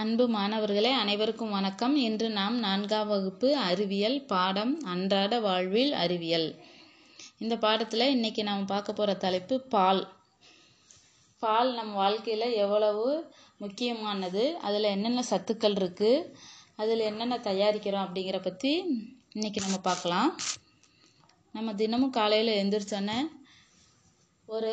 அன்பு மாணவர்களே அனைவருக்கும் வணக்கம். இன்று நாம் நான்காம் வகுப்பு அறிவியல் பாடம் அன்றாட வாழ்வில் அறிவியல். இந்த பாடத்தில் இன்னைக்கு நாம் பார்க்க போகிற தலைப்பு பால். பால் நம் வாழ்க்கையில் எவ்வளவு முக்கியமானது அதில் என்னென்ன சத்துக்கள் இருக்குது அதில் என்னென்ன தயாரிக்கிறோம் அப்படிங்கிற பற்றி இன்னைக்கு நம்ம பார்க்கலாம். நம்ம தினமும் காலையில் எழுந்திரிச்சோன்னே ஒரு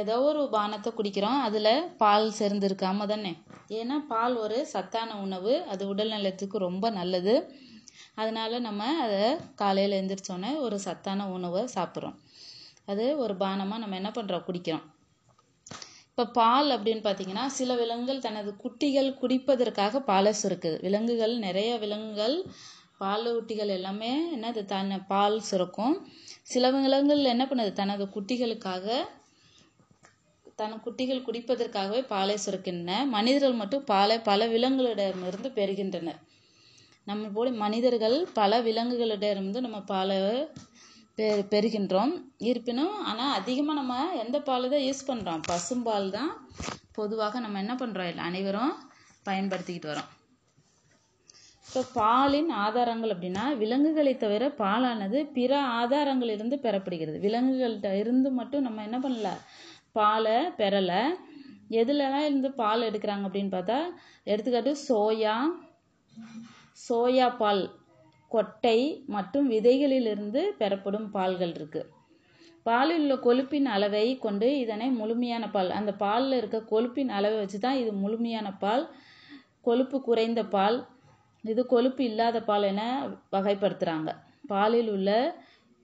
ஏதோ ஒரு பானத்தை குடிக்கிறோம். அதில் பால் சேர்ந்துருக்காம தானே. ஏன்னா பால் ஒரு சத்தான உணவு. அது உடல் நலத்துக்கு ரொம்ப நல்லது. அதனால நம்ம அதை காலையில் எழுந்திரிச்சோன்னே ஒரு சத்தான உணவை சாப்பிட்றோம். அது ஒரு பானமாக நம்ம என்ன பண்ணுறோம் குடிக்கிறோம். இப்போ பால் அப்படின்னு பார்த்தீங்கன்னா சில விலங்குகள் தனது குட்டிகள் குடிப்பதற்காக பாலை சுரக்குது. விலங்குகள் நிறைய விலங்குகள் பாலூட்டிகள் எல்லாமே என்னது? தன்னை பால் சுரக்கும். சில விலங்குகள் என்ன பண்ணுது? தனது குட்டிகளுக்காக தன் குட்டிகள் குடிப்பதற்காகவே பாலை சுரக்கின்றன மனிதர்கள் மட்டும் பாலை பல விலங்குகளிடமிருந்து பெறுகின்றனர். நம்ம போல மனிதர்கள் பல விலங்குகளிடமிருந்து நம்ம பாலை பெ பெறுகின்றோம். இருப்பினும் ஆனால் அதிகமாக நம்ம எந்த பால் தான் யூஸ் பண்ணுறோம் பசும்பால் தான் பொதுவாக நம்ம என்ன பண்ணுறோம் அனைவரும் பயன்படுத்திக்கிட்டு வரோம் இப்போ பாலின் ஆதாரங்கள் அப்படின்னா விலங்குகளை தவிர பாலானது பிற ஆதாரங்களிலிருந்து பெறப்படுகிறது. விலங்குகள்கிட்ட இருந்து மட்டும் நம்ம என்ன பண்ணல? பாலை பெறலை. எதுலலாம் இருந்து பால் எடுக்கிறாங்க அப்படின்னு பார்த்தா எடுத்துக்காட்டு சோயா சோயா பால் கொட்டை மற்றும் விதைகளிலிருந்து பெறப்படும் பால்கள் இருக்குது பாலில் உள்ள கொழுப்பின் அளவை கொண்டு இதனை முழுமையான பால் அந்த பாலில் இருக்க கொழுப்பின் அளவை வச்சு தான் இது முழுமையான பால் கொழுப்பு குறைந்த பால் இது கொழுப்பு இல்லாத பால் என வகைப்படுத்துகிறாங்க பாலில் உள்ள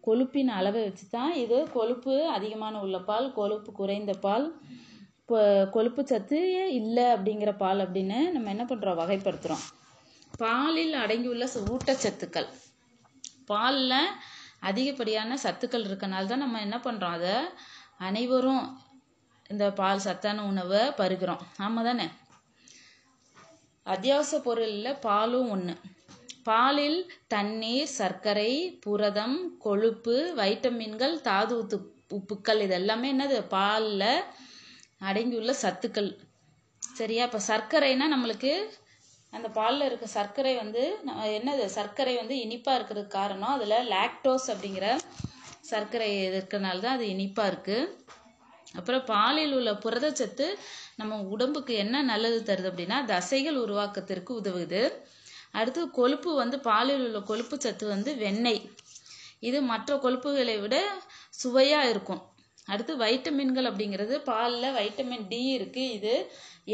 கொழுப்பின் அளவை வச்சு தான் இது கொழுப்பு அதிகமான உள்ள பால் கொழுப்பு குறைந்த பால் இப்போ கொழுப்பு சத்து இல்லை அப்படிங்கிற பால் அப்படின்னு நம்ம என்ன பண்ணுறோம் வகைப்படுத்துகிறோம் பாலில் அடங்கியுள்ள ஊட்டச்சத்துக்கள். பாலில் அதிகப்படியான சத்துக்கள் இருக்கனால தான் நம்ம என்ன பண்ணுறோம் அதை அனைவரும் இந்த பால் சத்தான உணவை பருகிறோம். ஆமாம் தானே அத்தியாவசிய பொருளில் பாலும் ஒன்று பாலில் தண்ணீர் சர்க்கரை புரதம் கொழுப்பு வைட்டமின்கள் தாது உத்து உப்புக்கள் இதெல்லாமே என்னது? பாலில் அடங்கியுள்ள சத்துக்கள். சரியா? இப்போ சர்க்கரைனா நம்மளுக்கு அந்த பாலில் இருக்க சர்க்கரை வந்து என்னது? சர்க்கரை வந்து இனிப்பாக இருக்கிறதுக்கு காரணம் அதில் லாக்டோஸ் அப்படிங்கிற சர்க்கரை இருக்கிறனால தான் அது இனிப்பாக இருக்குது அப்புறம் பாலில் உள்ள புரதச்சத்து நம்ம உடம்புக்கு என்ன நல்லது தருது அப்படின்னா தசைகள் உருவாக்கத்திற்கு உதவுது. அடுத்து கொழுப்பு வந்து பாலில் உள்ள கொழுப்பு சத்து வந்து வெண்ணெய். இது மற்ற கொழுப்புகளை விட சுவையாக இருக்கும். அடுத்து வைட்டமின்கள் அப்படிங்கிறது பாலில் வைட்டமின் டி இருக்குது இது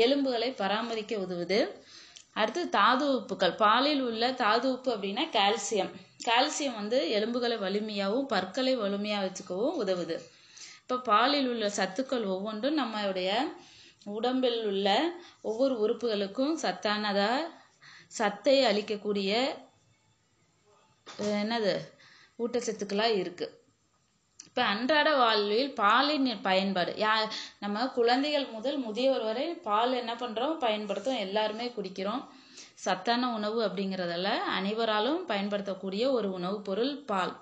எலும்புகளை பராமரிக்க உதவுது. அடுத்து தாது உப்புக்கள். பாலில் உள்ள தாது உப்பு அப்படின்னா கால்சியம். கால்சியம் வந்து எலும்புகளை வலிமையாகவும் பற்களை வலிமையாக வச்சுக்கவும் உதவுது. இப்போ பாலில் உள்ள சத்துக்கள் ஒவ்வொன்றும் நம்மளுடைய உடம்பில் உள்ள ஒவ்வொரு உறுப்புகளுக்கும் சத்தானதாக சத்தை அளிக்கக்கூடிய என்னது ஊட்டச்சத்துக்களாக இருக்குது இப்போ அன்றாட வாழ்வில் பாலின் பயன்பாடு யா நம்ம குழந்தைகள் முதல் முதியவர் வரை பால் என்ன பண்ணுறோம் பயன்படுத்தும் எல்லாருமே குடிக்கிறோம். சத்தான உணவு அப்படிங்கிறதால அனைவராலும் பயன்படுத்தக்கூடிய ஒரு உணவுப் பொருள் பால்.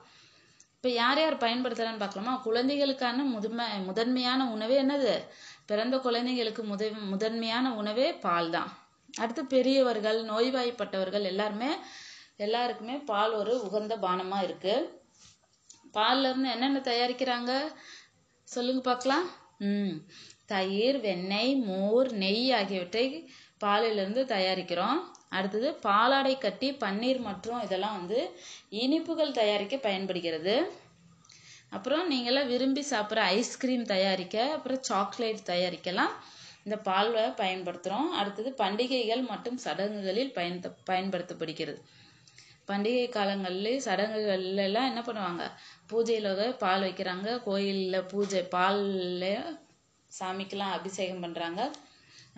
இப்போ யார் யார் பயன்படுத்துகிறான்னு பார்க்கலாமா? குழந்தைகளுக்கான முதன்மை முதன்மையான உணவே என்னது? பிறந்த குழந்தைகளுக்கு முத முதன்மையான உணவே பால் தான் அடுத்து பெரியவர்கள் நோய்வாய்ப்பட்டவர்கள் எல்லாருமே எல்லாருக்குமே பால் ஒரு உகந்த பானமாக இருக்குது பால்ல இருந்து என்னென்ன தயாரிக்கிறாங்க? சொல்லுங்க பார்க்கலாம். ம். தயிர் வெண்ணெய் மோர் நெய் ஆகியவற்றை பாலிலிருந்து தயாரிக்கிறோம். அடுத்தது பாலாடை கட்டி பன்னீர் மற்றும் இதெல்லாம் வந்து இனிப்புகள் தயாரிக்க பயன்படுகிறது. அப்புறம் நீங்களாம் விரும்பி சாப்பிட்ற ஐஸ்கிரீம் தயாரிக்க அப்புறம் சாக்லேட் தயாரிக்கலாம். இந்த பால்வை பயன்படுத்துகிறோம் அடுத்தது பண்டிகைகள் மற்றும் சடங்குகளில் பயன் பயன்படுத்தப்படுகிறது. பண்டிகை காலங்கள்லேயும் சடங்குகள்லாம் என்ன பண்ணுவாங்க? பூஜையில் பால் வைக்கிறாங்க. கோயிலில் பூஜை பாலில் சாமிக்கெல்லாம் அபிஷேகம் பண்ணுறாங்க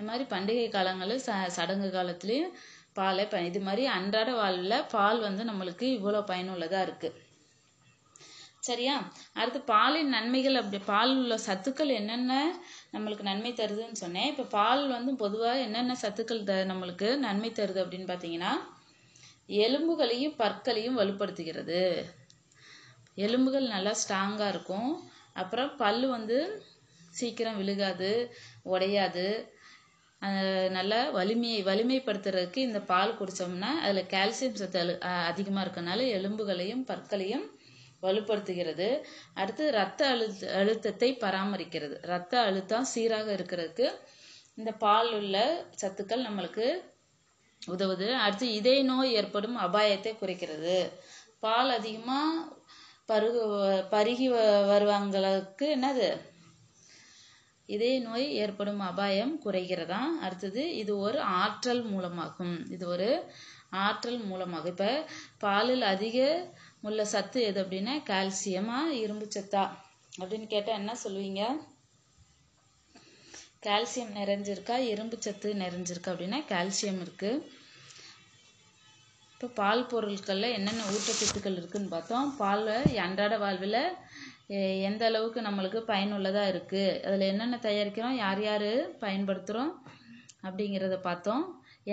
இந்த மாதிரி பண்டிகை காலங்களில் ச சடங்கு காலத்துலேயும் பாலை ப இது மாதிரி அன்றாட வாழ்வில் பால் வந்து நம்மளுக்கு இவ்வளோ பயனுள்ளதாக இருக்குது சரியா? அடுத்து பாலின் நன்மைகள் அப்படி பால் உள்ள சத்துக்கள் என்னென்ன நம்மளுக்கு நன்மை தருதுன்னு சொன்னேன். இப்போ பால் வந்து பொதுவாக என்னென்ன சத்துக்கள் த நம்மளுக்கு நன்மை தருது அப்படின்னு பார்த்தீங்கன்னா எலும்புகளையும் பற்களையும் வலுப்படுத்துகிறது. எலும்புகள் நல்லா ஸ்ட்ராங்காக இருக்கும். அப்புறம் பல் வந்து சீக்கிரம் விழுகாது உடையாது. நல்ல வலிமையை வலிமைப்படுத்துறதுக்கு இந்த பால் குடித்தோம்னா அதில் கால்சியம் சத்து அழு அதிகமாக இருக்கனால எலும்புகளையும் பற்களையும் வலுப்படுத்துகிறது. அடுத்து ரத்த அழுத்த அழுத்தத்தை பராமரிக்கிறது. ரத்த அழுத்தம் சீராக இருக்கிறதுக்கு இந்த பால் உள்ள சத்துக்கள் நம்மளுக்கு உதவுது. அடுத்து இதய நோய் ஏற்படும் அபாயத்தை குறைக்கிறது. பால் அதிகமாக பருகு பருகி வருவாங்களுக்கு என்னது? இதய நோய் ஏற்படும் அபாயம் குறைகிறதா? அடுத்தது இது ஒரு ஆற்றல் மூலமாகும். இது ஒரு ஆற்றல் மூலமாகும் இப்போ பாலில் அதிக உள்ள சத்து எது அப்படின்னா கால்சியமா இரும்பு சத்தா அப்படின்னு கேட்டால் என்ன சொல்லுவீங்க? கால்சியம் நிறைஞ்சிருக்கா? இரும்பு சத்து நிறைஞ்சிருக்கா அப்படின்னா கால்சியம் இருக்குது இப்போ பால் பொருட்களில் என்னென்ன ஊட்டச்சத்துக்கள் இருக்குதுன்னு பார்த்தோம். பாலில் அன்றாட வாழ்வில் எந்த அளவுக்கு நம்மளுக்கு பயனுள்ளதாக இருக்குது அதில் என்னென்ன தயாரிக்கிறோம்? யார் யார் பயன்படுத்துகிறோம் அப்படிங்கிறத பார்த்தோம்.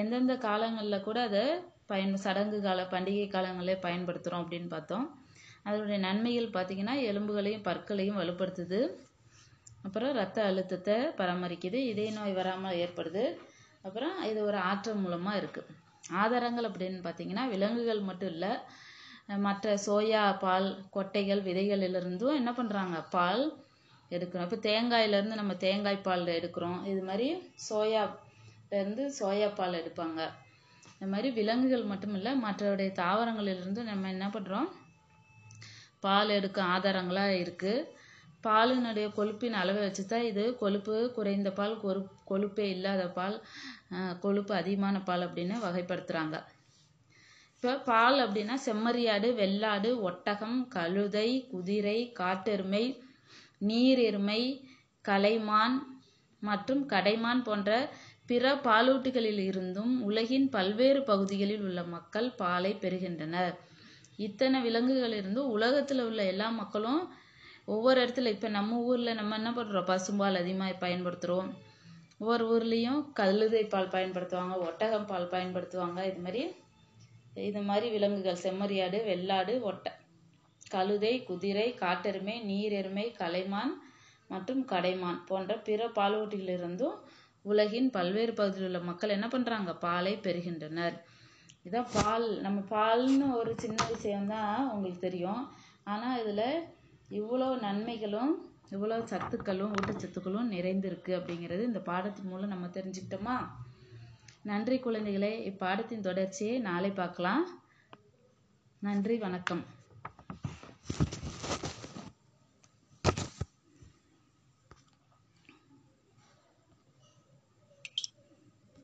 எந்தெந்த காலங்களில் கூட அதை பயன் சடங்கு கால பண்டிகை காலங்களில் பயன்படுத்துகிறோம் அப்படின்னு பார்த்தோம். அதனுடைய நன்மைகள் பார்த்திங்கன்னா எலும்புகளையும் பற்களையும் வலுப்படுத்துது. அப்புறம் ரத்த அழுத்தத்தை பராமரிக்குது. இதய நோய் வராமல் ஏற்படுது. அப்புறம் இது ஒரு ஆற்றல் மூலமாக இருக்குது ஆதாரங்கள் அப்படின்னு பார்த்தீங்கன்னா விலங்குகள் மட்டும் இல்லை மற்ற சோயா பால் கொட்டைகள் விதைகளிலிருந்தும் என்ன பண்ணுறாங்க பால் எடுக்கிறோம். இப்போ தேங்காயிலேருந்து நம்ம தேங்காய் பால் எடுக்கிறோம். இது மாதிரி சோயாலேருந்து சோயா பால் எடுப்பாங்க. இந்த மாதிரி விலங்குகள் மட்டும் இல்லை மற்றவருடைய தாவரங்களிலிருந்து நம்ம என்ன பண்ணுறோம் பால் எடுக்க ஆதாரங்களாக இருக்குது பாலினுடைய கொழுப்பின் அளவை வச்சு தான் இது கொழுப்பு குறைந்த பால் கொரு கொழுப்பே இல்லாத பால் கொழுப்பு அதிகமான பால் அப்படின்னு வகைப்படுத்துகிறாங்க இப்போ பால் அப்படின்னா செம்மறியாடு வெள்ளாடு ஒட்டகம் கழுதை குதிரை காட்டெருமை நீர் எருமை கலைமான் மற்றும் கடைமான் போன்ற பிற பாலூட்டிகளில் இருந்தும் உலகின் பல்வேறு பகுதிகளில் உள்ள மக்கள் பாலை பெறுகின்றனர். இத்தனை விலங்குகளிலிருந்து உலகத்தில் உள்ள எல்லா மக்களும் ஒவ்வொரு இடத்துல இப்போ நம்ம ஊரில் நம்ம என்ன பண்ணுறோம் பசும்பால் அதிகமாக பயன்படுத்துகிறோம் ஒவ்வொரு ஊர்லேயும் கழுதை பால் பயன்படுத்துவாங்க ஒட்டகம் பால் பயன்படுத்துவாங்க இது மாதிரி இது மாதிரி விலங்குகள் செம்மறியாடு வெள்ளாடு ஒட்டை. கழுதை குதிரை காட்டெருமை நீரெருமை கலைமான் மற்றும் கடைமான் போன்ற பிற பாலூட்டிகளிலிருந்தும் உலகின் பல்வேறு பகுதியில் உள்ள மக்கள் என்ன பண்ணுறாங்க பாலை பெறுகின்றனர். இதான் பால் நம்ம பால்னு ஒரு சின்ன விஷயம்தான் உங்களுக்கு தெரியும். ஆனால் இதில் இவ்வளோ நன்மைகளும் இவ்வளோ சத்துக்களும் ஊட்டச்சத்துக்களும் நிறைந்திருக்கு அப்படிங்கிறது இந்த பாடத்தின் மூலம் நம்ம தெரிஞ்சுக்கிட்டோமா? நன்றி குழந்தைகளே இப்பாடத்தின் தொடர்ச்சியை நாளை பார்க்கலாம். நன்றி வணக்கம்.